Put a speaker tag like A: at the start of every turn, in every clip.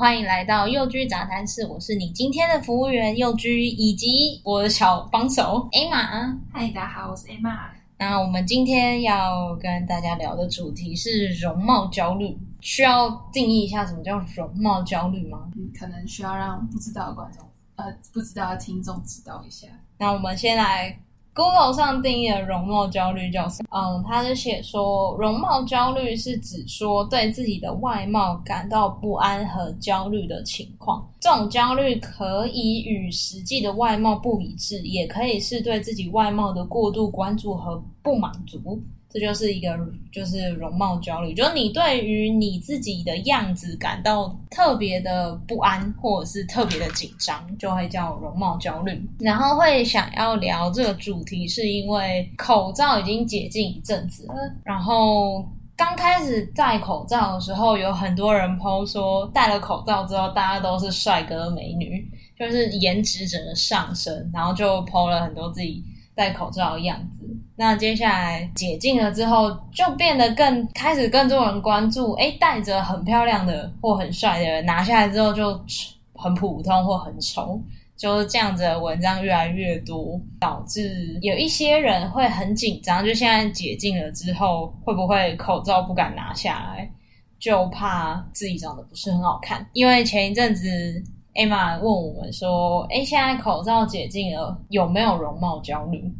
A: 欢迎来到幼居杂谈室，我是你今天的服务员幼居以及我的小帮手 Emma。
B: 嗨，大家好，我是 Emma。
A: 那我们今天要跟大家聊的主题是容貌焦虑，需要定义一下什么叫容貌焦虑吗？
B: 嗯，可能需要让不知道的观众，呃，不知道的听众知道一下。
A: 那我们先来。Google 上定义的容貌焦虑叫什么？嗯，他是写说，容貌焦虑是指说对自己的外貌感到不安和焦虑的情况。这种焦虑可以与实际的外貌不一致，也可以是对自己外貌的过度关注和不满足。这就是一个，就是容貌焦虑，就是你对于你自己的样子感到特别的不安，或者是特别的紧张，就会叫容貌焦虑。然后会想要聊这个主题，是因为口罩已经解禁一阵子了。然后刚开始戴口罩的时候，有很多人 po 说，戴了口罩之后，大家都是帅哥美女，就是颜值整个上升，然后就 po 了很多自己戴口罩的样子。那接下来解禁了之后，就变得更开始更多人关注。诶，戴着很漂亮的或很帅的人拿下来之后就很普通或很丑，就是这样子的文章越来越多，导致有一些人会很紧张。就现在解禁了之后，会不会口罩不敢拿下来，就怕自己长得不是很好看？因为前一阵子 Emma 问我们说：“诶，现在口罩解禁了，有没有容貌焦虑？”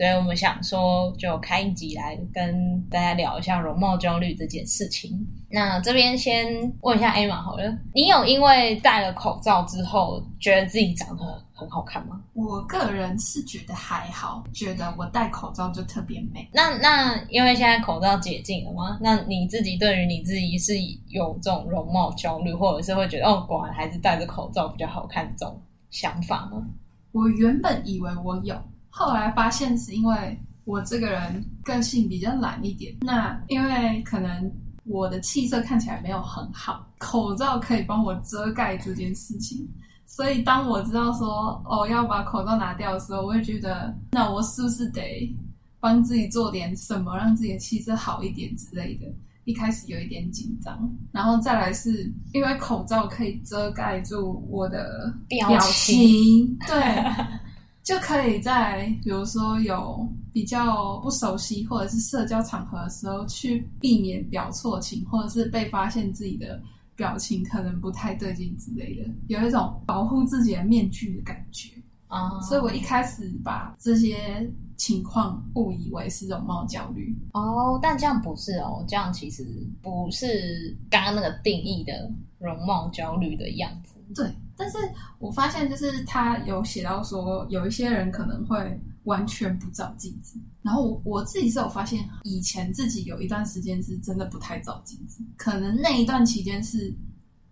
A: 所以我们想说，就开一集来跟大家聊一下容貌焦虑这件事情。那这边先问一下 Emma 好了，你有因为戴了口罩之后，觉得自己长得很好看吗？
B: 我个人是觉得还好，觉得我戴口罩就特别美。
A: 那那因为现在口罩解禁了吗？那你自己对于你自己是有这种容貌焦虑，或者是会觉得哦，果然还是戴着口罩比较好看这种想法吗？
B: 我原本以为我有。后来发现是因为我这个人个性比较懒一点，那因为可能我的气色看起来没有很好，口罩可以帮我遮盖这件事情，所以当我知道说哦要把口罩拿掉的时候，我会觉得那我是不是得帮自己做点什么，让自己的气色好一点之类的。一开始有一点紧张，然后再来是因为口罩可以遮盖住我的表情，表情对。就可以在比如说有比较不熟悉或者是社交场合的时候，去避免表错情，或者是被发现自己的表情可能不太对劲之类的，有一种保护自己的面具的感觉啊。Uh, 所以我一开始把这些情况误以为是容貌焦虑
A: 哦，但这样不是哦，这样其实不是刚刚那个定义的容貌焦虑的样子。
B: 对。但是我发现，就是他有写到说，有一些人可能会完全不照镜子。然后我我自己是有发现，以前自己有一段时间是真的不太照镜子。可能那一段期间是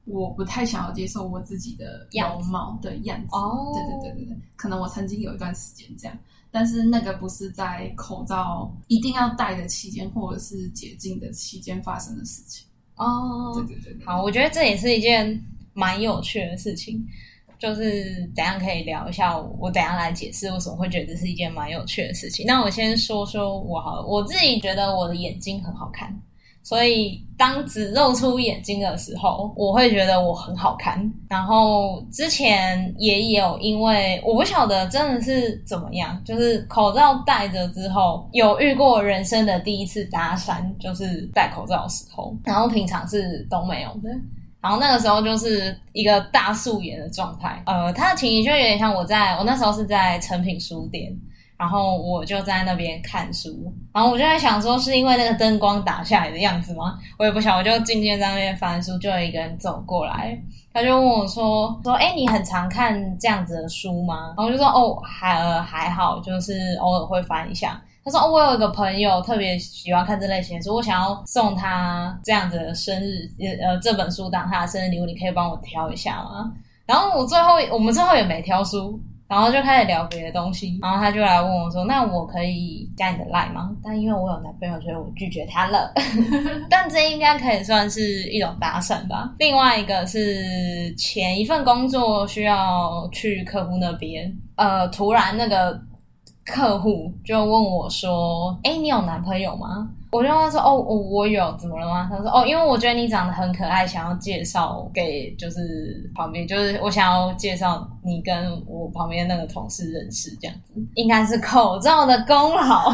B: 我不太想要接受我自己的容貌的样子。哦，对对对对对，可能我曾经有一段时间这样，但是那个不是在口罩一定要戴的期间，或者是解禁的期间发生的事情。哦，对对对对，
A: 好，我觉得这也是一件。蛮有趣的事情，就是等下可以聊一下。我等下来解释为什么会觉得这是一件蛮有趣的事情。那我先说说我好了，我自己觉得我的眼睛很好看，所以当只露出眼睛的时候，我会觉得我很好看。然后之前也有因为我不晓得真的是怎么样，就是口罩戴着之后，有遇过人生的第一次搭讪，就是戴口罩的时候，然后平常是都没有的。然后那个时候就是一个大素颜的状态，呃，他的情形就有点像我在我那时候是在诚品书店，然后我就在那边看书，然后我就在想说是因为那个灯光打下来的样子吗？我也不晓得，我就静静在那边翻书，就有一个人走过来，他就问我说说，哎，你很常看这样子的书吗？然后我就说哦，还还好，就是偶尔会翻一下。他说：“哦，我有一个朋友特别喜欢看这类型的书，我想要送他这样子的生日，呃，这本书当他的生日礼物，你可以帮我挑一下吗？”然后我最后，我们最后也没挑书，然后就开始聊别的东西。然后他就来问我说：“那我可以加你的 line 吗？”但因为我有男朋友，所以我拒绝他了。但这应该可以算是一种搭讪吧。另外一个是前一份工作需要去客户那边，呃，突然那个。客户就问我说：“哎，你有男朋友吗？”我就问他说：“哦，我我有，怎么了吗？”他说：“哦，因为我觉得你长得很可爱，想要介绍给就是旁边，就是我想要介绍你跟我旁边那个同事认识，这样子应该是口罩的功劳。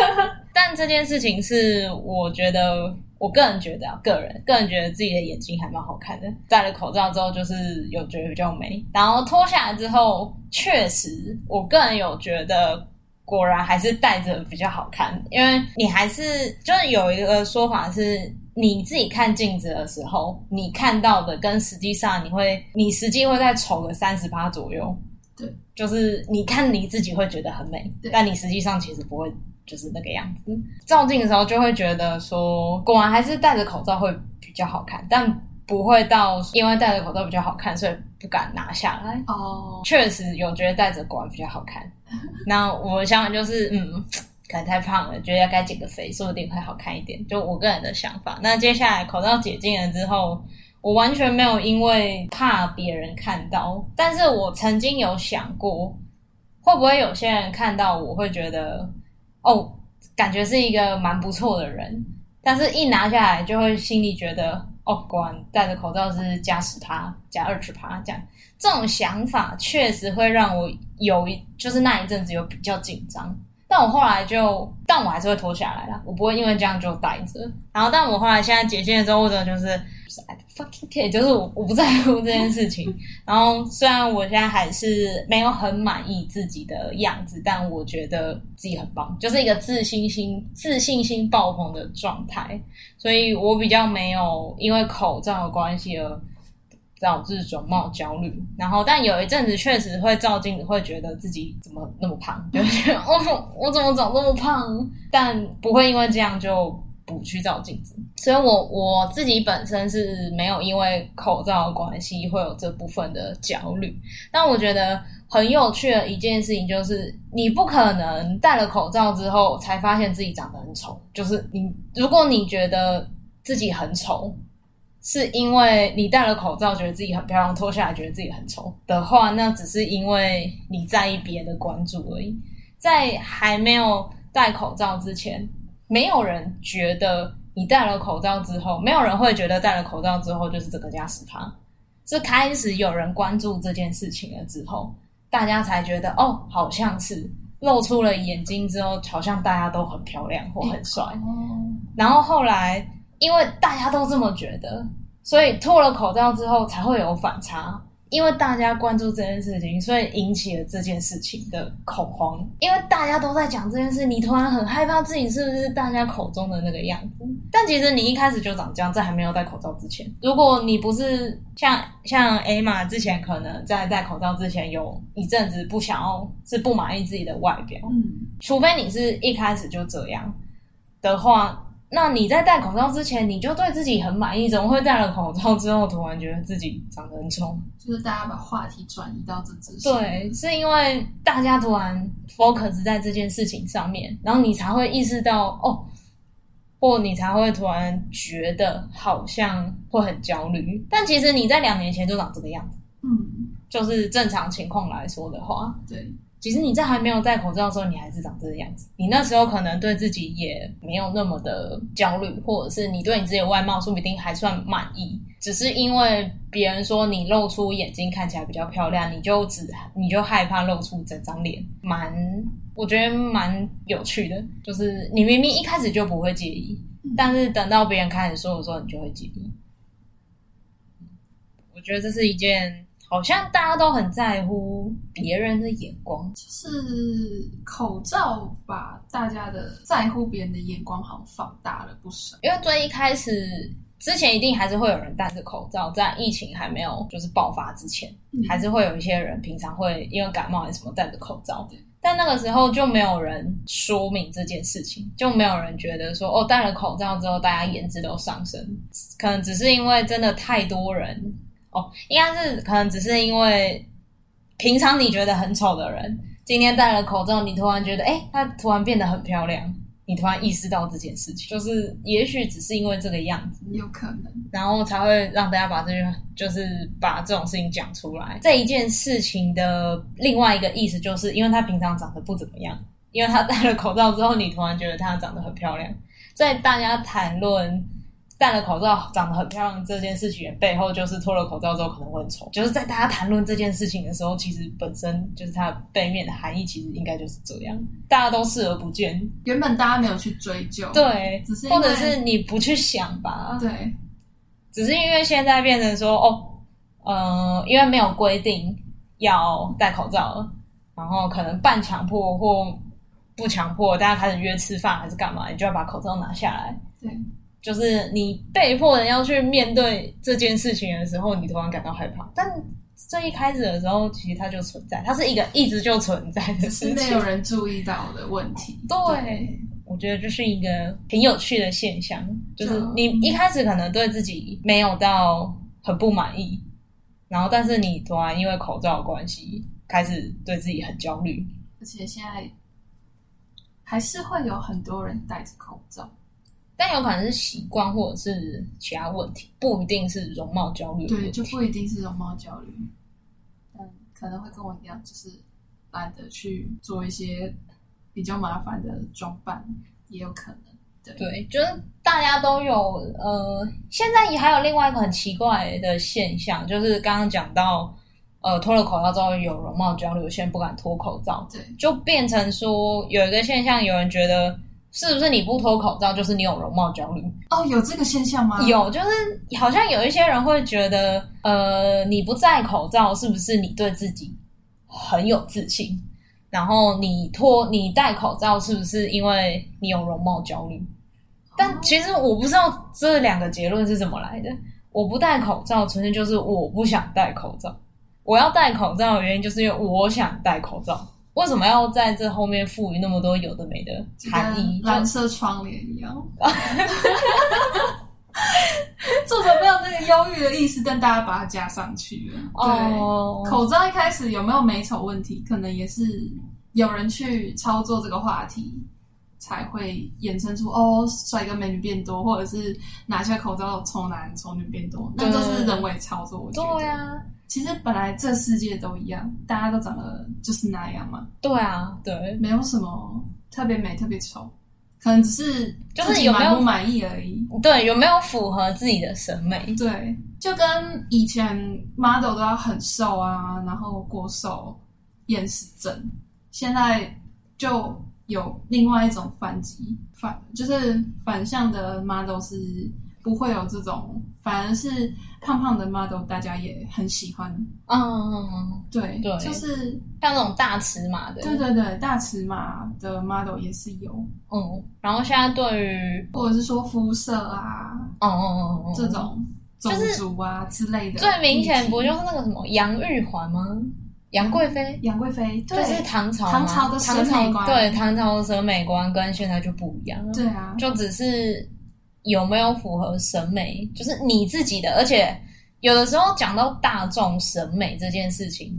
A: 但这件事情是我觉得，我个人觉得啊，个人个人觉得自己的眼睛还蛮好看的。戴了口罩之后，就是有觉得比较美，然后脱下来之后，确实我个人有觉得。”果然还是戴着比较好看，因为你还是就是有一个说法是，你自己看镜子的时候，你看到的跟实际上你会，你实际会再丑个三十趴左右。
B: 对，
A: 就是你看你自己会觉得很美，但你实际上其实不会就是那个样子。照镜的时候就会觉得说，果然还是戴着口罩会比较好看，但不会到因为戴着口罩比较好看，所以不敢拿下来。
B: 哦，
A: 确实有觉得戴着果然比较好看。那我想法就是，嗯，可能太胖了，觉得要该减个肥，说不定会好看一点。就我个人的想法。那接下来口罩解禁了之后，我完全没有因为怕别人看到，但是我曾经有想过，会不会有些人看到我会觉得，哦，感觉是一个蛮不错的人，但是一拿下来就会心里觉得，哦，果然戴着口罩是加十趴、加二十趴这样。这种想法确实会让我有一，就是那一阵子有比较紧张，但我后来就，但我还是会脱下来啦，我不会因为这样就戴着。然后，但我后来现在解禁了之后，或者，就是 I fucking care，就是我我不在乎这件事情。然后，虽然我现在还是没有很满意自己的样子，但我觉得自己很棒，就是一个自信心、自信心爆棚的状态。所以我比较没有因为口罩的关系而。导致容貌焦虑，然后但有一阵子确实会照镜子，会觉得自己怎么那么胖，就觉得哦，我怎么长这么胖？但不会因为这样就不去照镜子。所以我我自己本身是没有因为口罩关系会有这部分的焦虑。但我觉得很有趣的一件事情就是，你不可能戴了口罩之后才发现自己长得很丑。就是你，如果你觉得自己很丑。是因为你戴了口罩，觉得自己很漂亮，脱下来觉得自己很丑的话，那只是因为你在意别人的关注而已。在还没有戴口罩之前，没有人觉得你戴了口罩之后，没有人会觉得戴了口罩之后就是这个加十趴。是开始有人关注这件事情了之后，大家才觉得哦，好像是露出了眼睛之后，好像大家都很漂亮或很帅。然后后来。因为大家都这么觉得，所以脱了口罩之后才会有反差。因为大家关注这件事情，所以引起了这件事情的恐慌。因为大家都在讲这件事，你突然很害怕自己是不是大家口中的那个样子。但其实你一开始就长这样，在还没有戴口罩之前。如果你不是像像 Emma 之前，可能在戴口罩之前有一阵子不想要，是不满意自己的外表。嗯，除非你是一开始就这样的话。那你在戴口罩之前，你就对自己很满意，怎么会戴了口罩之后突然觉得自己长得很丑？
B: 就是大家把话题转移到这之上。
A: 对，是因为大家突然 focus 在这件事情上面，然后你才会意识到哦，或你才会突然觉得好像会很焦虑。但其实你在两年前就长这个样子，
B: 嗯，
A: 就是正常情况来说的话，
B: 对。
A: 其实你在还没有戴口罩的时候，你还是长这个样子。你那时候可能对自己也没有那么的焦虑，或者是你对你自己的外貌说不定还算满意，只是因为别人说你露出眼睛看起来比较漂亮，你就只你就害怕露出整张脸。蛮，我觉得蛮有趣的，就是你明明一开始就不会介意，但是等到别人开始说的时候，你就会介意。我觉得这是一件。好像大家都很在乎别人的眼光，
B: 就是口罩把大家的在乎别人的眼光好像放大了不少。
A: 因为最一开始之前一定还是会有人戴着口罩，在疫情还没有就是爆发之前，嗯、还是会有一些人平常会因为感冒还是什么戴着口罩。但那个时候就没有人说明这件事情，就没有人觉得说哦，戴了口罩之后大家颜值都上升，可能只是因为真的太多人。哦，应该是可能只是因为平常你觉得很丑的人，今天戴了口罩，你突然觉得，哎，他突然变得很漂亮，你突然意识到这件事情，就是也许只是因为这个样子，
B: 有可能，
A: 然后才会让大家把这句，就是把这种事情讲出来。这一件事情的另外一个意思，就是因为他平常长得不怎么样，因为她戴了口罩之后，你突然觉得她长得很漂亮。在大家谈论戴了口罩长得很漂亮这件事情的背后，就是脱了口罩之后可能会很丑。就是在大家谈论这件事情的时候，其实本身就是它背面的含义，其实应该就是这样。大家都视而不见，
B: 原本大家没有去追究，
A: 对，
B: 只是
A: 或者是你不去想吧，
B: 对，
A: 只是因为现在变成说哦，呃，因为没有规定要戴口罩了，然后可能半强迫或。不强迫大家开始约吃饭还是干嘛，你就要把口罩拿下来。
B: 对，
A: 就是你被迫的要去面对这件事情的时候，你突然感到害怕。但最一开始的时候，其实它就存在，它是一个一直就存在的事情，
B: 是没有人注意到的问题。
A: 对，对我觉得这是一个挺有趣的现象，就是你一开始可能对自己没有到很不满意，然后但是你突然因为口罩的关系，开始对自己很焦虑，
B: 而且现在。还是会有很多人戴着口罩，
A: 但有可能是习惯或者是其他问题，不一定是容貌焦虑。
B: 对，就不一定是容貌焦虑，嗯可能会跟我一样，就是懒得去做一些比较麻烦的装扮，也有可能。对，
A: 对，就是大家都有呃，现在也还有另外一个很奇怪的现象，就是刚刚讲到。呃，脱了口罩之后有容貌焦虑，有些人不敢脱口罩，
B: 对，
A: 就变成说有一个现象，有人觉得是不是你不脱口罩就是你有容貌焦虑？
B: 哦，有这个现象吗？
A: 有，就是好像有一些人会觉得，呃，你不戴口罩是不是你对自己很有自信？然后你脱你戴口罩是不是因为你有容貌焦虑？但其实我不知道这两个结论是怎么来的。我不戴口罩，纯粹就是我不想戴口罩。我要戴口罩的原因，就是因为我想戴口罩。为什么要在这后面赋予那么多有的没的含义？
B: 蓝色窗帘一样。作者没有那个忧郁的意思，但大家把它加上去了。对，oh. 口罩一开始有没有美丑问题，可能也是有人去操作这个话题，才会衍生出哦，帅哥美女变多，或者是拿下口罩丑男丑女变多，那都是人为操作。我觉得对啊。其实本来这世界都一样，大家都长得就是那样嘛。
A: 对啊，对，
B: 没有什么特别美、特别丑，可能只是就是有没有满意而已。
A: 对，有没有符合自己的审美？
B: 对，就跟以前 model 都要很瘦啊，然后过瘦、厌食症，现在就有另外一种反击，反就是反向的 model 是。不会有这种，反而是胖胖的 model，大家也很喜欢。
A: 嗯嗯嗯，
B: 对
A: 对，
B: 就是
A: 像那种大尺码的。
B: 对对对，大尺码的 model 也是有。
A: 嗯，然后现在对于
B: 或者是说肤色啊，
A: 嗯嗯嗯嗯，
B: 这种种族啊之类的，
A: 最明显不就是那个什么杨玉环吗？杨贵妃，
B: 杨贵妃，
A: 对，就是唐朝
B: 唐朝的审美观，
A: 对，唐朝的审美观跟现在就不一样了。
B: 对啊，
A: 就只是。有没有符合审美，就是你自己的。而且有的时候讲到大众审美这件事情，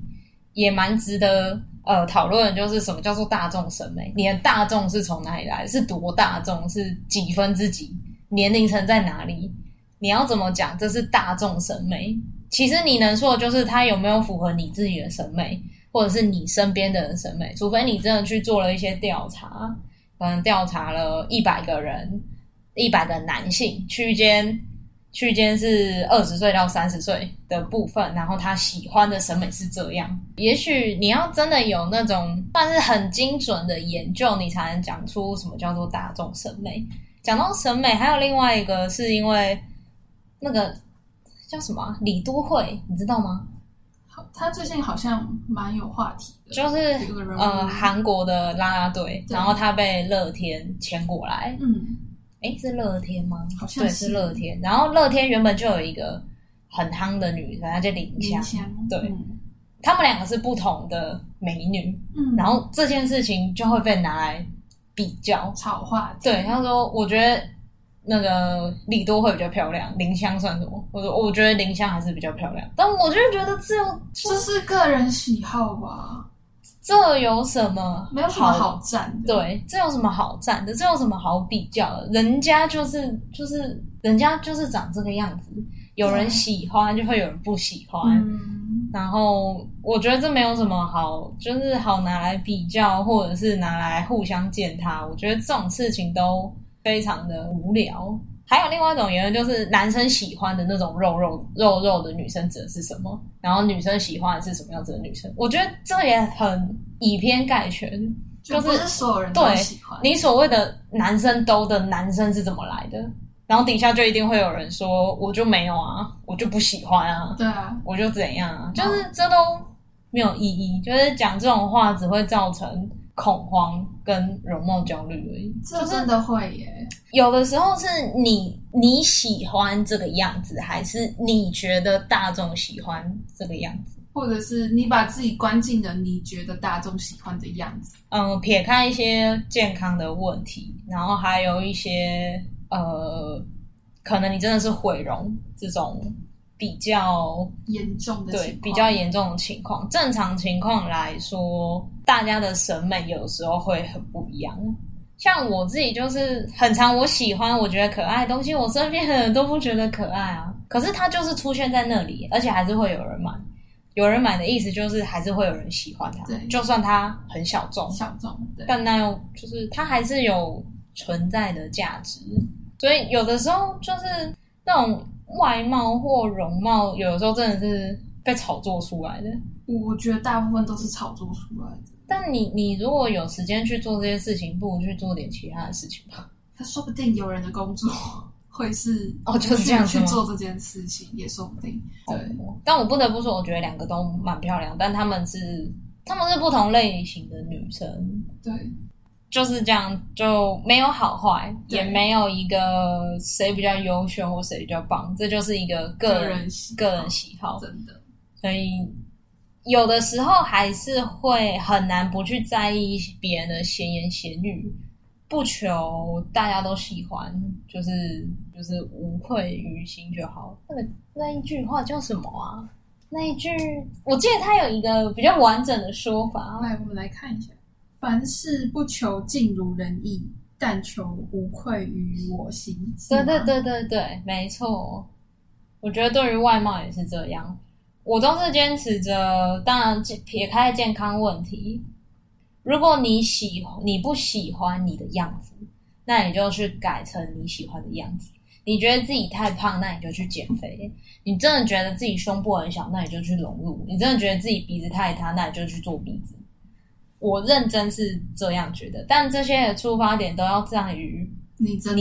A: 也蛮值得呃讨论。就是什么叫做大众审美？你的大众是从哪里来？是多大众？是几分之几？年龄层在哪里？你要怎么讲？这是大众审美。其实你能说的就是它有没有符合你自己的审美，或者是你身边的人审美？除非你真的去做了一些调查，可能调查了一百个人。一百个男性区间，区间是二十岁到三十岁的部分，然后他喜欢的审美是这样。也许你要真的有那种算是很精准的研究，你才能讲出什么叫做大众审美。讲到审美，还有另外一个是因为那个叫什么啊，李多慧，你知道
B: 吗？他最近好像蛮有话题的，
A: 就是呃韩国的啦啦队，然后他被乐天签过来，
B: 嗯。
A: 哎，是乐天吗？
B: 好像是，
A: 对，是乐天。然后乐天原本就有一个很夯的女生，她叫林香。
B: 香
A: 对，嗯、他们两个是不同的美女。
B: 嗯，
A: 然后这件事情就会被拿来比较
B: 炒话。
A: 对，他说：“我觉得那个李多会比较漂亮，林香算什么？”我说：“我觉得林香还是比较漂亮。”但我就觉得只有
B: 这是个人喜好吧。
A: 这有什么？
B: 没有什么好赞的。
A: 对，这有什么好赞的？这有什么好比较的？人家就是就是人家就是长这个样子，有人喜欢就会有人不喜欢。
B: 嗯，
A: 然后我觉得这没有什么好，就是好拿来比较，或者是拿来互相践踏。我觉得这种事情都非常的无聊。还有另外一种言论，就是男生喜欢的那种肉肉肉肉的女生指的是什么？然后女生喜欢的是什么样子的女生？我觉得这也很以偏概全，就是，
B: 就不是所有人都喜欢。
A: 对，你所谓的男生都的男生是怎么来的？然后底下就一定会有人说，我就没有啊，我就不喜欢啊，
B: 对啊，
A: 我就怎样啊，就是这都没有意义，就是讲这种话只会造成。恐慌跟容貌焦虑而已，
B: 这真的会耶。
A: 有的时候是你你喜欢这个样子，还是你觉得大众喜欢这个样子，
B: 或者是你把自己关进了你觉得大众喜欢的样子？
A: 嗯，撇开一些健康的问题，然后还有一些呃，可能你真的是毁容这种。比较
B: 严重的
A: 对，比较严重的情况。正常情况来说，大家的审美有时候会很不一样。像我自己就是很常，我喜欢我觉得可爱的东西，我身边的人都不觉得可爱啊。可是它就是出现在那里，而且还是会有人买。有人买的意思就是还是会有人喜欢它，
B: 对，
A: 就算它很小众，
B: 小众，对，
A: 但那又就是它还是有存在的价值。所以有的时候就是那种。外貌或容貌，有的时候真的是被炒作出来的。
B: 我觉得大部分都是炒作出来的。
A: 但你你如果有时间去做这些事情，不如去做点其他的事情吧。
B: 他说不定有人的工作会是
A: 哦，就是这样
B: 去做这件事情，也说不定。对，
A: 但我不得不说，我觉得两个都蛮漂亮，但他们是他们是不同类型的女生。
B: 对。
A: 就是这样，就没有好坏，也没有一个谁比较优秀或谁比较棒，这就是一个个人个人喜好，
B: 真的。
A: 所以有的时候还是会很难不去在意别人的闲言闲语，不求大家都喜欢，就是就是无愧于心就好。那个那一句话叫什么啊？那一句我记得他有一个比较完整的说法，
B: 来我们来看一下。凡事不求尽如人意，但求无愧于我心。
A: 对对对对对，没错。我觉得对于外貌也是这样，我都是坚持着。当然，撇开健康问题，如果你喜你不喜欢你的样子，那你就去改成你喜欢的样子。你觉得自己太胖，那你就去减肥。你真的觉得自己胸部很小，那你就去隆乳。你真的觉得自己鼻子太塌，那你就去做鼻子。我认真是这样觉得，但这些的出发点都要在于你自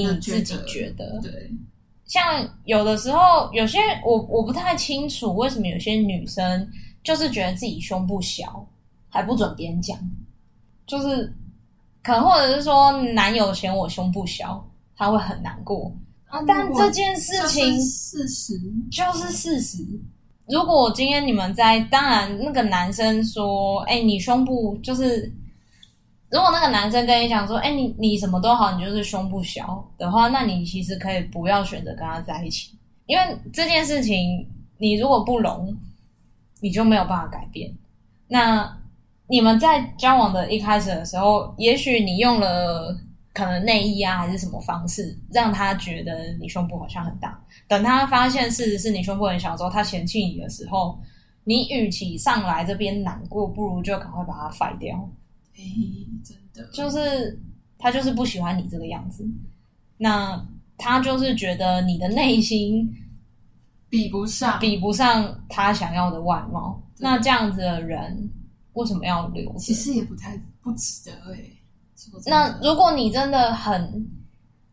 A: 己觉得。
B: 对，
A: 像有的时候，有些我我不太清楚为什么有些女生就是觉得自己胸部小，还不准别人讲，就是可能或者是说男友嫌我胸部小，他会很难过。啊，但这件事情
B: 事实
A: 就是事实。如果今天你们在，当然那个男生说，哎、你胸部就是，如果那个男生跟你讲说，哎、你你什么都好，你就是胸部小的话，那你其实可以不要选择跟他在一起，因为这件事情你如果不容，你就没有办法改变。那你们在交往的一开始的时候，也许你用了。可能内衣啊，还是什么方式，让他觉得你胸部好像很大。等他发现事实是你胸部很小之后，他嫌弃你的时候，你与其上来这边难过，不如就赶快把它甩掉。
B: 哎，真的，
A: 就是他就是不喜欢你这个样子。那他就是觉得你的内心
B: 比不上，
A: 比不上他想要的外貌。那这样子的人为什么要留？
B: 其实也不太不值得哎、欸。
A: 那如果你真的很，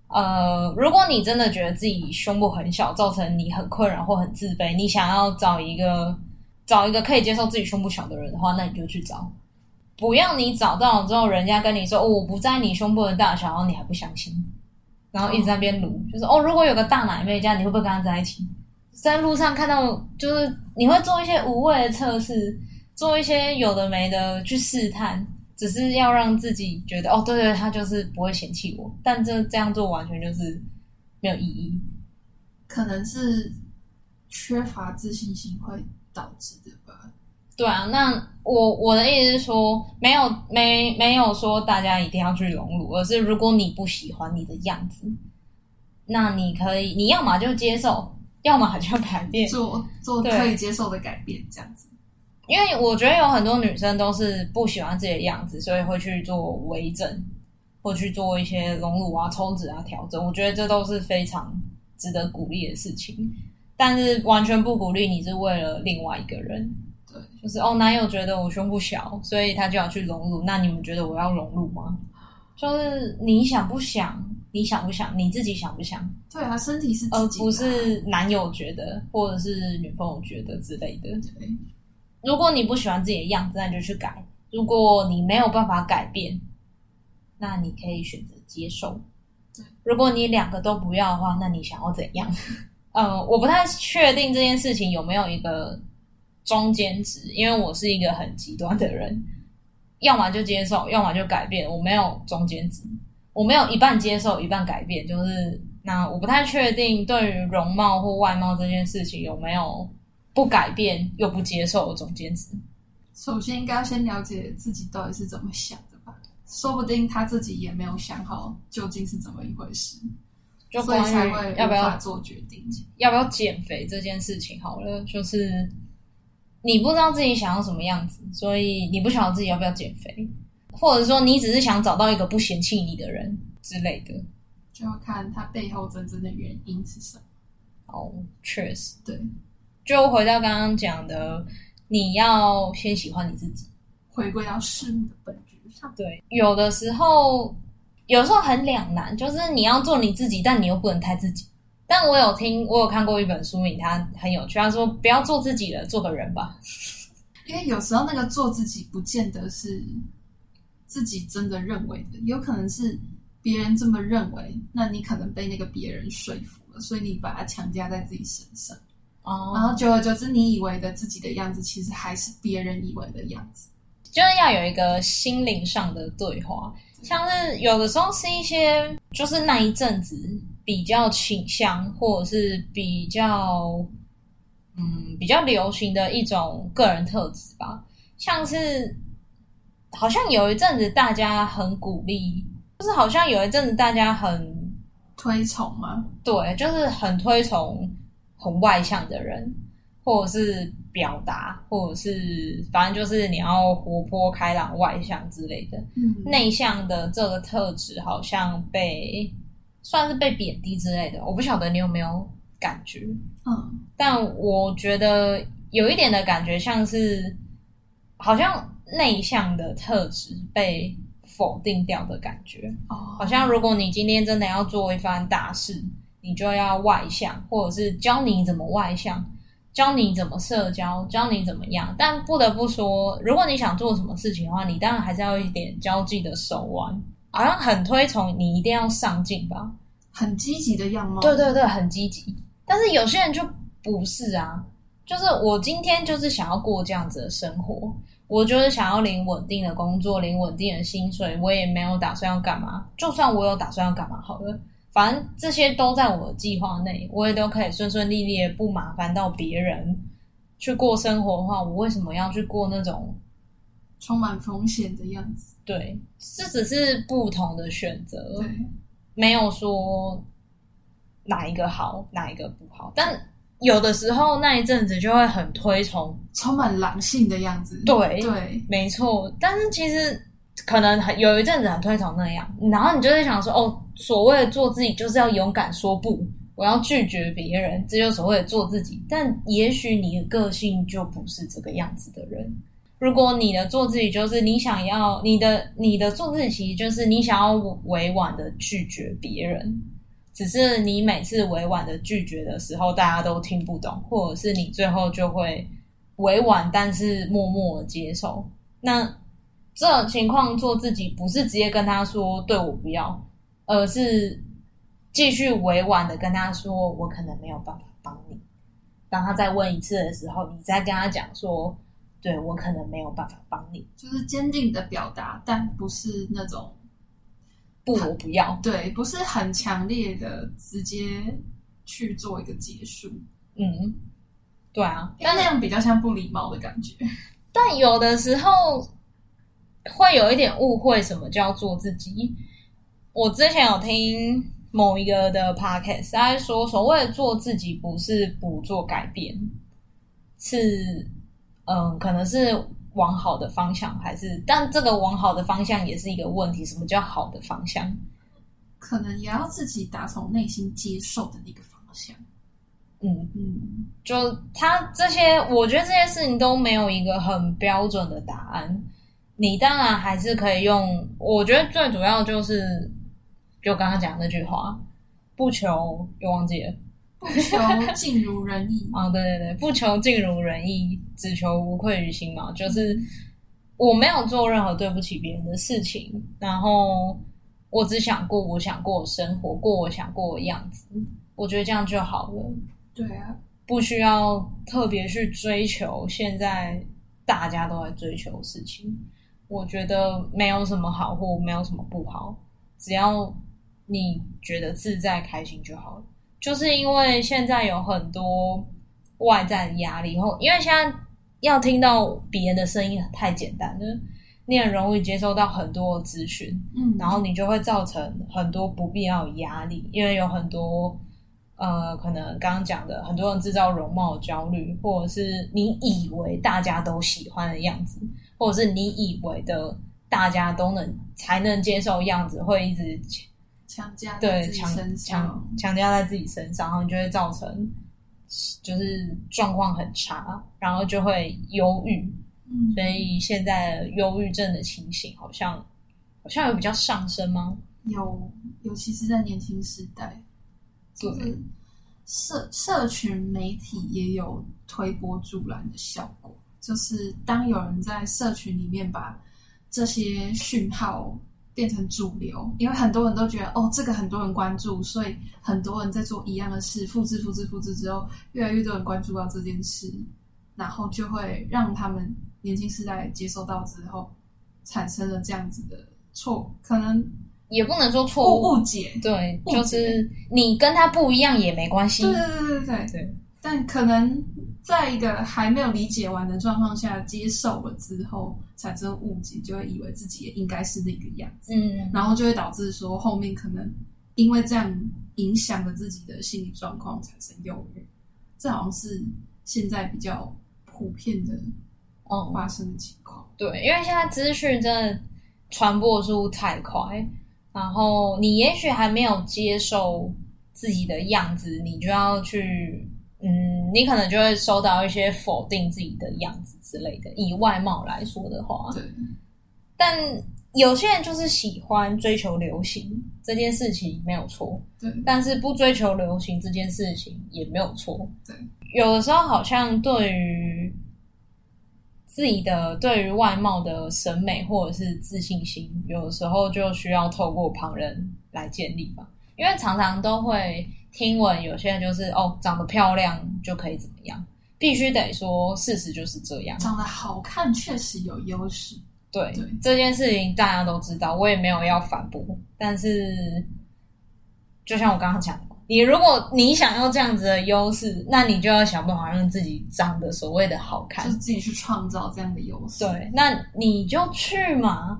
A: 呃，如果你真的觉得自己胸部很小，造成你很困扰或很自卑，你想要找一个找一个可以接受自己胸部小的人的话，那你就去找。不要你找到了之后，人家跟你说，我不在你胸部的大小，然后你还不相信，然后一直在边撸，就是哦，如果有个大奶妹这样，你会不会跟他在一起？在路上看到，就是你会做一些无谓的测试，做一些有的没的去试探。只是要让自己觉得哦，对对，他就是不会嫌弃我，但这这样做完全就是没有意义，
B: 可能是缺乏自信心会导致的吧。
A: 对啊，那我我的意思是说，没有没没有说大家一定要去融入，而是如果你不喜欢你的样子，那你可以，你要么就接受，要么就改变，
B: 做做可以接受的改变，这样子。
A: 因为我觉得有很多女生都是不喜欢自己的样子，所以会去做微整，或去做一些隆乳啊、抽脂啊、调整。我觉得这都是非常值得鼓励的事情，但是完全不鼓励你是为了另外一个人。
B: 对，
A: 就是哦，男友觉得我胸部小，所以他就要去隆乳。那你们觉得我要隆乳吗？就是你想不想？你想不想？你自己想不想？
B: 对啊，身体是自己
A: 不是男友觉得，或者是女朋友觉得之类的。
B: 对。
A: 如果你不喜欢自己的样子，那你就去改。如果你没有办法改变，那你可以选择接受。如果你两个都不要的话，那你想要怎样？嗯，我不太确定这件事情有没有一个中间值，因为我是一个很极端的人，要么就接受，要么就改变。我没有中间值，我没有一半接受一半改变。就是那我不太确定对于容貌或外貌这件事情有没有。不改变又不接受的中间值，
B: 首先应该要先了解自己到底是怎么想的吧。说不定他自己也没有想好究竟是怎么一回事，
A: 就
B: 所以才会要不要做决定，
A: 要不要减肥这件事情。好了，就是你不知道自己想要什么样子，所以你不晓得自己要不要减肥，或者说你只是想找到一个不嫌弃你的人之类的，
B: 就要看他背后真正的原因是什么。
A: 哦，确实，
B: 对。
A: 就回到刚刚讲的，你要先喜欢你自己，
B: 回归到事物的本质上。
A: 对，有的时候，有时候很两难，就是你要做你自己，但你又不能太自己。但我有听，我有看过一本书名，它很有趣。他说：“不要做自己了，做个人吧。”
B: 因为有时候那个做自己，不见得是自己真的认为的，有可能是别人这么认为。那你可能被那个别人说服了，所以你把它强加在自己身上。哦，然后久而久之，你以为的自己的样子，其实还是别人以为的样子。
A: 就是要有一个心灵上的对话，像是有的时候是一些，就是那一阵子比较倾向，或者是比较，嗯，比较流行的一种个人特质吧。像是好像有一阵子大家很鼓励，就是好像有一阵子大家很
B: 推崇吗？
A: 对，就是很推崇。很外向的人，或者是表达，或者是反正就是你要活泼开朗、外向之类的。嗯，内向的这个特质好像被算是被贬低之类的。我不晓得你有没有感觉？嗯，但我觉得有一点的感觉，像是好像内向的特质被否定掉的感觉。哦，好像如果你今天真的要做一番大事。你就要外向，或者是教你怎么外向，教你怎么社交，教你怎么样。但不得不说，如果你想做什么事情的话，你当然还是要一点交际的手腕。好像很推崇你一定要上进吧，
B: 很积极的样貌。
A: 对对对，很积极。但是有些人就不是啊，就是我今天就是想要过这样子的生活，我就是想要领稳定的工作，领稳定的薪水，我也没有打算要干嘛。就算我有打算要干嘛，好了。反正这些都在我的计划内，我也都可以顺顺利利的，不麻烦到别人去过生活的话，我为什么要去过那种
B: 充满风险的样子？
A: 对，这只是不同的选择，
B: 对，
A: 没有说哪一个好，哪一个不好。但有的时候那一阵子就会很推崇
B: 充满狼性的样子，
A: 对
B: 对，
A: 没错。但是其实。可能很有一阵子很推崇那样，然后你就会想说，哦，所谓的做自己就是要勇敢说不，我要拒绝别人，这就所谓的做自己。但也许你的个性就不是这个样子的人。如果你的做自己就是你想要你的你的做自己，其实就是你想要委婉的拒绝别人，只是你每次委婉的拒绝的时候，大家都听不懂，或者是你最后就会委婉但是默默的接受。那。这种情况做自己不是直接跟他说“对我不要”，而是继续委婉的跟他说“我可能没有办法帮你”。当他再问一次的时候，你再跟他讲说“对我可能没有办法帮你”，
B: 就是坚定的表达，但不是那种“
A: 不，我不要”。
B: 对，不是很强烈的直接去做一个结束。
A: 嗯，对啊，
B: 但那样比较像不礼貌的感觉。
A: 但有的时候。会有一点误会，什么叫做自己？我之前有听某一个的 podcast，他在说，所谓的做自己，不是不做改变，是嗯，可能是往好的方向，还是？但这个往好的方向也是一个问题。什么叫好的方向？
B: 可能也要自己打从内心接受的那个方向。
A: 嗯嗯，就他这些，我觉得这些事情都没有一个很标准的答案。你当然还是可以用，我觉得最主要就是，就刚刚讲的那句话，不求又忘记了，
B: 不求尽如人意
A: 啊，对对对，不求尽如人意，只求无愧于心嘛。就是我没有做任何对不起别人的事情，然后我只想过我想过的生活，过我想过的样子，我觉得这样就好了。
B: 对啊，
A: 不需要特别去追求现在大家都在追求的事情。我觉得没有什么好或没有什么不好，只要你觉得自在开心就好了。就是因为现在有很多外在的压力，后因为现在要听到别人的声音太简单了，你很容易接收到很多资讯，嗯，然后你就会造成很多不必要的压力，因为有很多呃，可能刚刚讲的很多人制造容貌焦虑，或者是你以为大家都喜欢的样子。或者是你以为的大家都能才能接受样子，会一直
B: 强加在自己身上，
A: 强强加在自己身上，然后你就会造成就是状况很差，然后就会忧郁。嗯，所以现在忧郁症的情形好像好像有比较上升吗？
B: 有，尤其是在年轻时代，就是社社群媒体也有推波助澜的效果。就是当有人在社群里面把这些讯号变成主流，因为很多人都觉得哦，这个很多人关注，所以很多人在做一样的事，复制、复制、复制之后，越来越多人关注到这件事，然后就会让他们年轻世代接收到之后，产生了这样子的错，可能
A: 也不能说错
B: 误误解，
A: 对，就是你跟他不一样也没关系，
B: 对对对对对对，但可能。在一个还没有理解完的状况下接受了之后，产生误解，就会以为自己也应该是那个样子，嗯，然后就会导致说后面可能因为这样影响了自己的心理状况，产生忧郁。这好像是现在比较普遍的哦发生的情况。
A: 对，因为现在资讯真的传播速度太快，然后你也许还没有接受自己的样子，你就要去。嗯，你可能就会收到一些否定自己的样子之类的。以外貌来说的话，
B: 对。
A: 但有些人就是喜欢追求流行这件事情没有错，
B: 对。
A: 但是不追求流行这件事情也没有错，
B: 对。
A: 有的时候好像对于自己的对于外貌的审美或者是自信心，有的时候就需要透过旁人来建立吧，因为常常都会。听闻有些人就是哦，长得漂亮就可以怎么样？必须得说，事实就是这样。
B: 长得好看确实有优势，
A: 对，对这件事情大家都知道，我也没有要反驳。但是，就像我刚刚讲的，你如果你想要这样子的优势，那你就要想办法让自己长得所谓的好看，
B: 就是自己去创造这样的优势。
A: 对，那你就去嘛。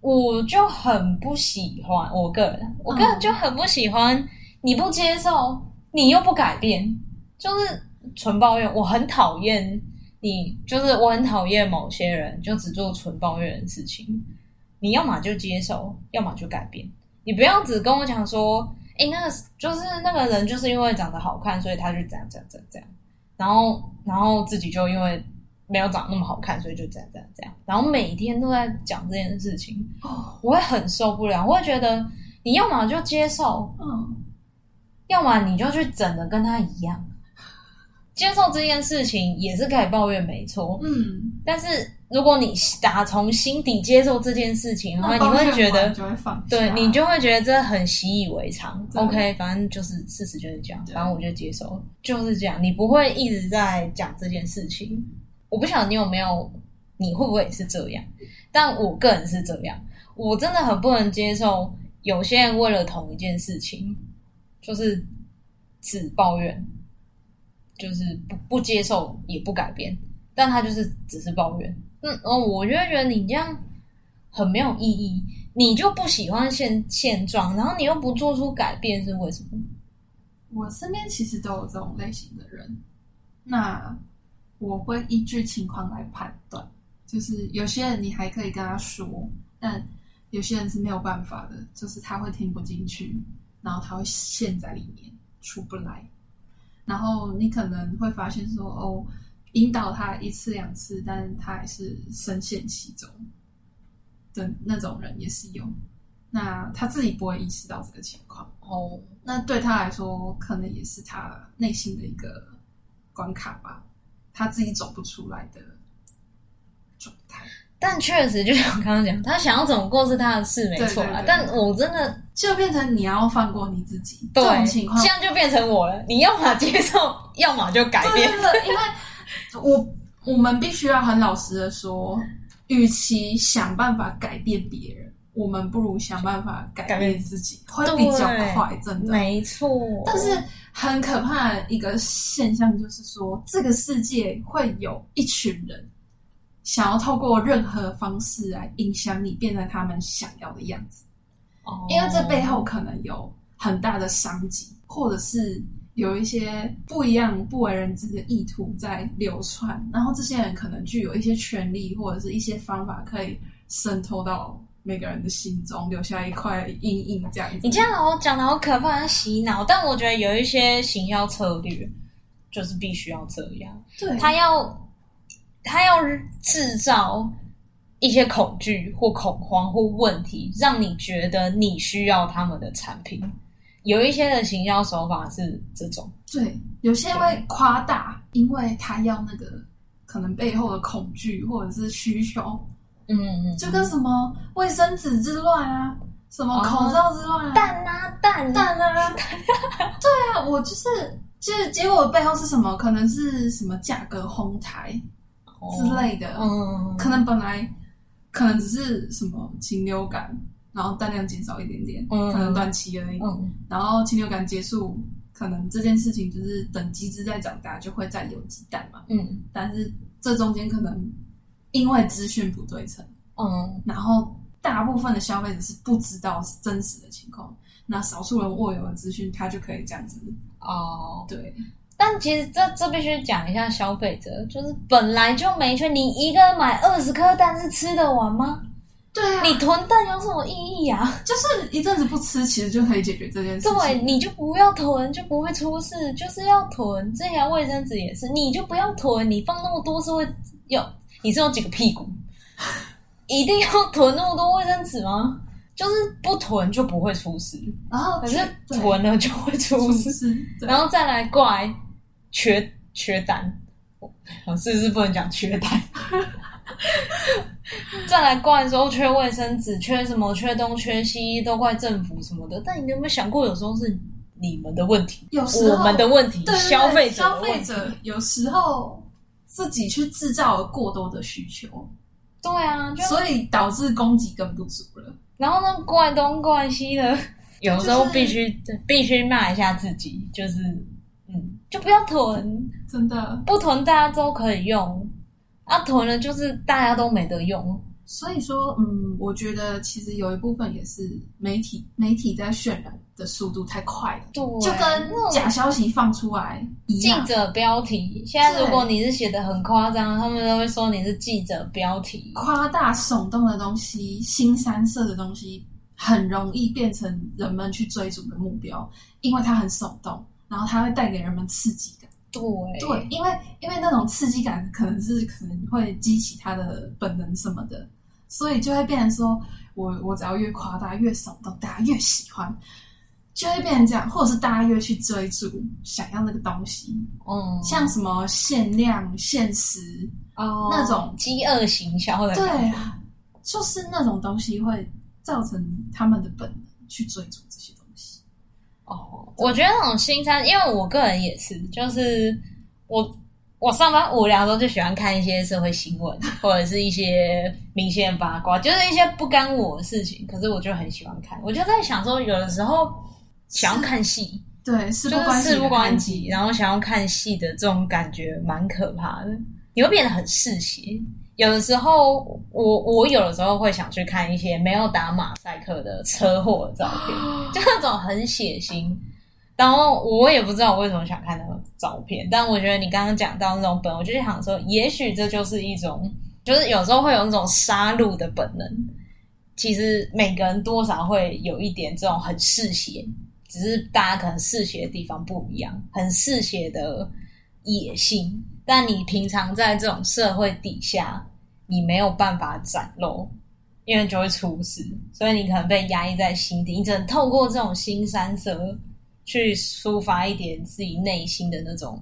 A: 我就很不喜欢，我个人，我个人就很不喜欢。嗯你不接受，你又不改变，就是纯抱怨。我很讨厌你，就是我很讨厌某些人，就只做纯抱怨的事情。你要么就接受，要么就改变。你不要只跟我讲说，哎、那个就是那个人，就是因为长得好看，所以他就这样这样这样这样。然后，然后自己就因为没有长那么好看，所以就这样这样这样。然后每天都在讲这件事情，我会很受不了。我会觉得，你要么就接受，嗯。要么你就去整的跟他一样，接受这件事情也是可以抱怨，没错。嗯，但是如果你打从心底接受这件事情的话，你会觉得，对，你就会觉得这很习以为常。OK，反正就是事实就是这样，反正我就接受，就是这样。你不会一直在讲这件事情。我不晓得你有没有，你会不会也是这样？但我个人是这样，我真的很不能接受有些人为了同一件事情。就是只抱怨，就是不不接受也不改变，但他就是只是抱怨。嗯哦，我就会觉得你这样很没有意义。你就不喜欢现现状，然后你又不做出改变，是为什么？
B: 我身边其实都有这种类型的人。那我会依据情况来判断。就是有些人你还可以跟他说，但有些人是没有办法的，就是他会听不进去，然后他会陷在里面出不来。然后你可能会发现说，哦，引导他一次两次，但他还是深陷其中的那种人也是有。那他自己不会意识到这个情况哦。那对他来说，可能也是他内心的一个关卡吧，他自己走不出来的状态。
A: 但确实，就像我刚刚讲，他想要怎么过是他的事，没错啊。但我真的
B: 就变成你要放过你自己，这种情况，
A: 这样就变成我了。你要么接受，要么就改变。
B: 对对对，因为我我们必须要很老实的说，与其想办法改变别人。我们不如想办法改变自己，会比较快，真的
A: 没错。
B: 但是很可怕的一个现象就是说，这个世界会有一群人想要透过任何方式来影响你，变成他们想要的样子。哦，因为这背后可能有很大的商机，或者是有一些不一样、不为人知的意图在流传。然后这些人可能具有一些权利，或者是一些方法可以渗透到。每个人的心中留下一块阴影，这样子。
A: 你这样我讲的好可怕，洗脑。但我觉得有一些行销策略，就是必须要这样。
B: 对，
A: 他要他要制造一些恐惧或恐慌或问题，让你觉得你需要他们的产品。有一些的行销手法是这种，
B: 对，有些会夸大，因为他要那个可能背后的恐惧或者是需求。
A: 嗯嗯，
B: 就跟什么卫生纸之乱啊，什么口罩之乱啊，
A: 蛋啊蛋
B: 蛋啊，对啊，我就是，就是结果背后是什么？可能是什么价格哄抬之类的，嗯，可能本来可能只是什么禽流感，然后蛋量减少一点点，嗯，可能短期而已，嗯，然后禽流感结束，可能这件事情就是等鸡只再长大就会再有鸡蛋嘛，嗯，但是这中间可能。因为资讯不对称，嗯，然后大部分的消费者是不知道真实的情况，那少数人握有的资讯，他就可以这样子哦，对。
A: 但其实这这必须讲一下消费者，就是本来就没缺，你一个人买二十颗蛋是吃得完吗？
B: 对啊，
A: 你囤蛋有什么意义啊？
B: 就是一阵子不吃，其实就可以解决这件事情。
A: 对，你就不要囤，就不会出事。就是要囤，这条卫生纸也是，你就不要囤，你放那么多是会有。你是有几个屁股？一定要囤那么多卫生纸吗？就是不囤就不会出事，然后可是囤了就会出事，然后再来怪缺缺单，我是不是不能讲缺单？再来怪说缺卫生纸、缺什么、缺东缺西，都怪政府什么的。但你有没有想过，有时候是你们的问题，
B: 有时候
A: 我们的问题，
B: 对对对
A: 消费者
B: 消费者有时候。自己去制造了过多的需求，
A: 对啊，
B: 所以导致供给更不足了。
A: 然后呢，怪东怪西的，有时候必须、就是、必须骂一下自己，就是嗯，就不要囤，
B: 真的。
A: 不囤大家都可以用，啊囤了就是大家都没得用。
B: 所以说，嗯，我觉得其实有一部分也是媒体媒体在渲染的速度太快了，对，就跟假消息放出来一样。
A: 记者标题，现在如果你是写的很夸张，他们都会说你是记者标题，
B: 夸大耸动的东西、新三色的东西，很容易变成人们去追逐的目标，因为它很耸动，然后它会带给人们刺激感。
A: 对
B: 对，因为因为那种刺激感可能是可能会激起他的本能什么的。所以就会变成说，我我只要越夸大越耸动，大家越喜欢，就会变成这样，或者是大家越去追逐想要那个东西，嗯，像什么限量、限时哦，那种
A: 饥饿行销的，
B: 对啊，就是那种东西会造成他们的本能去追逐。
A: 哦，我觉得那种心态，因为我个人也是，就是我。我上班无聊的时候就喜欢看一些社会新闻，或者是一些明星的八卦，就是一些不干我的事情。可是我就很喜欢看，我就在想说，有的时候想要看戏，
B: 对，事不
A: 关事不关己，然后想要看戏的这种感觉蛮可怕的，你会变得很嗜血。有的时候，我我有的时候会想去看一些没有打马赛克的车祸照片，就那种很血腥。然后我也不知道我为什么想看那种。照片。但我觉得你刚刚讲到那种本，我就想说，也许这就是一种，就是有时候会有那种杀戮的本能。其实每个人多少会有一点这种很嗜血，只是大家可能嗜血的地方不一样，很嗜血的野性。但你平常在这种社会底下，你没有办法展露，因为就会出事，所以你可能被压抑在心底，你只能透过这种新三色去抒发一点自己内心的那种。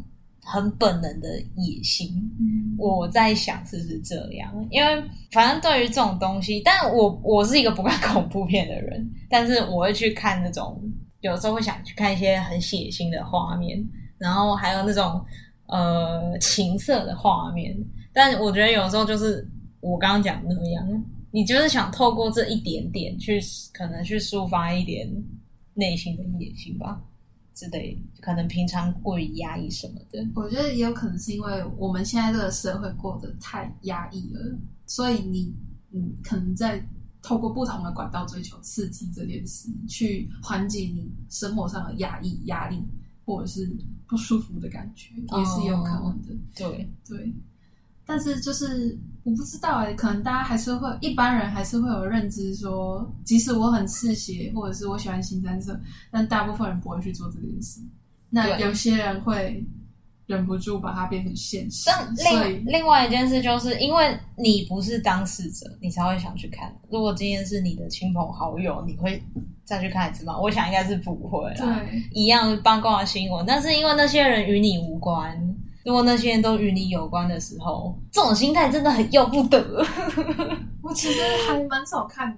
A: 很本能的野心，嗯，我在想是不是这样？因为反正对于这种东西，但我我是一个不看恐怖片的人，但是我会去看那种，有时候会想去看一些很血腥的画面，然后还有那种呃情色的画面。但我觉得有时候就是我刚刚讲的那样，你就是想透过这一点点去，可能去抒发一点内心的野心吧。之类，可能平常过于压抑什么的。
B: 我觉得也有可能是因为我们现在这个社会过得太压抑了，所以你嗯，可能在透过不同的管道追求刺激这件事，去缓解你生活上的压抑、压力或者是不舒服的感觉，也是有可能的。
A: 哦、对
B: 对。但是就是我不知道哎、欸，可能大家还是会一般人还是会有认知说，即使我很嗜血，或者是我喜欢新三色，但大部分人不会去做这件事。那有些人会忍不住把它变成现实。
A: 但另另外一件事就是，因为你不是当事者，你才会想去看。如果今天是你的亲朋好友，你会再去看一次吗？我想应该是不会啦。对，一样八卦新闻，但是因为那些人与你无关。如果那些人都与你有关的时候，这种心态真的很要不得。
B: 我其实还蛮少看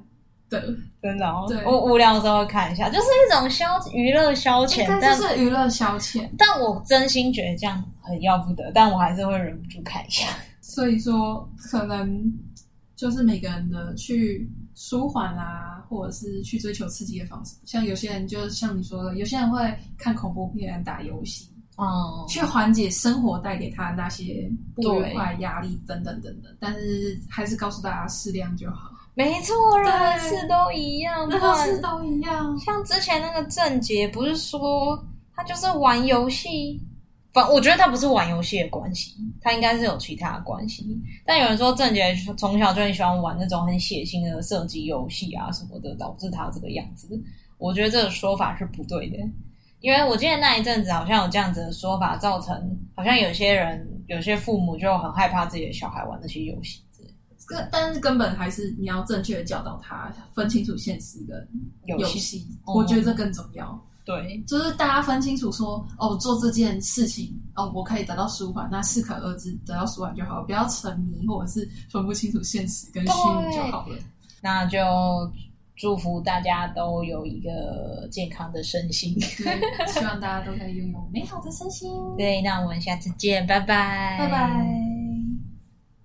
B: 的，
A: 真的哦。
B: 对，
A: 我无聊的时候会看一下，就是一种消娱乐消遣，
B: 但是娱乐消遣。
A: 但我真心觉得这样很要不得，但我还是会忍不住看一下。
B: 所以说，可能就是每个人的去舒缓啊，或者是去追求刺激的方式。像有些人，就像你说的，有些人会看恐怖片、打游戏。
A: 哦、嗯，
B: 去缓解生活带给他的那些不愉快、压力等等等等，但是还是告诉大家适量就好。
A: 没错，任何事都一样，
B: 任何事都一样。
A: 像之前那个郑杰，不是说他就是玩游戏，反我觉得他不是玩游戏的关系，他应该是有其他的关系。但有人说郑杰从小就很喜欢玩那种很血腥的射击游戏啊什么的，导致他这个样子。我觉得这个说法是不对的。因为我记得那一阵子好像有这样子的说法，造成好像有些人、有些父母就很害怕自己的小孩玩那些游戏。
B: 根但是根本还是你要正确的教导他，分清楚现实跟游戏。我觉得这更重要。
A: 嗯、对，
B: 就是大家分清楚说，哦，做这件事情，哦，我可以得到舒缓，那适可而止，得到舒缓就好，不要沉迷或者是分不清楚现实跟虚拟就好了。
A: 那就。祝福大家都有一个健康的身心，
B: 希望大家都可以拥有美好的身心。
A: 对，那我们下次见，拜拜，
B: 拜拜。